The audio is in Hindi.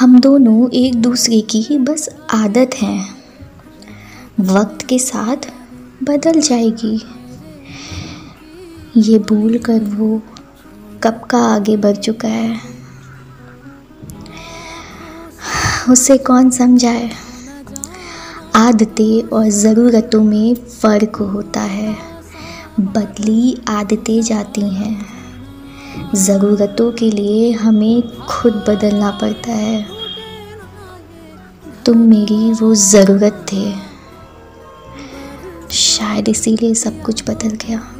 हम दोनों एक दूसरे की बस आदत हैं। वक्त के साथ बदल जाएगी। ये भूल कर वो कब का आगे बढ़ चुका है? उसे कौन समझाए? आदतें और ज़रूरतों में फ़र्क होता है। बदली आदतें जाती हैं। ज़रूरतों के लिए हमें खुद बदलना पड़ता है। तुम मेरी वो ज़रूरत थे। शायद इसीलिए सब कुछ बदल गया।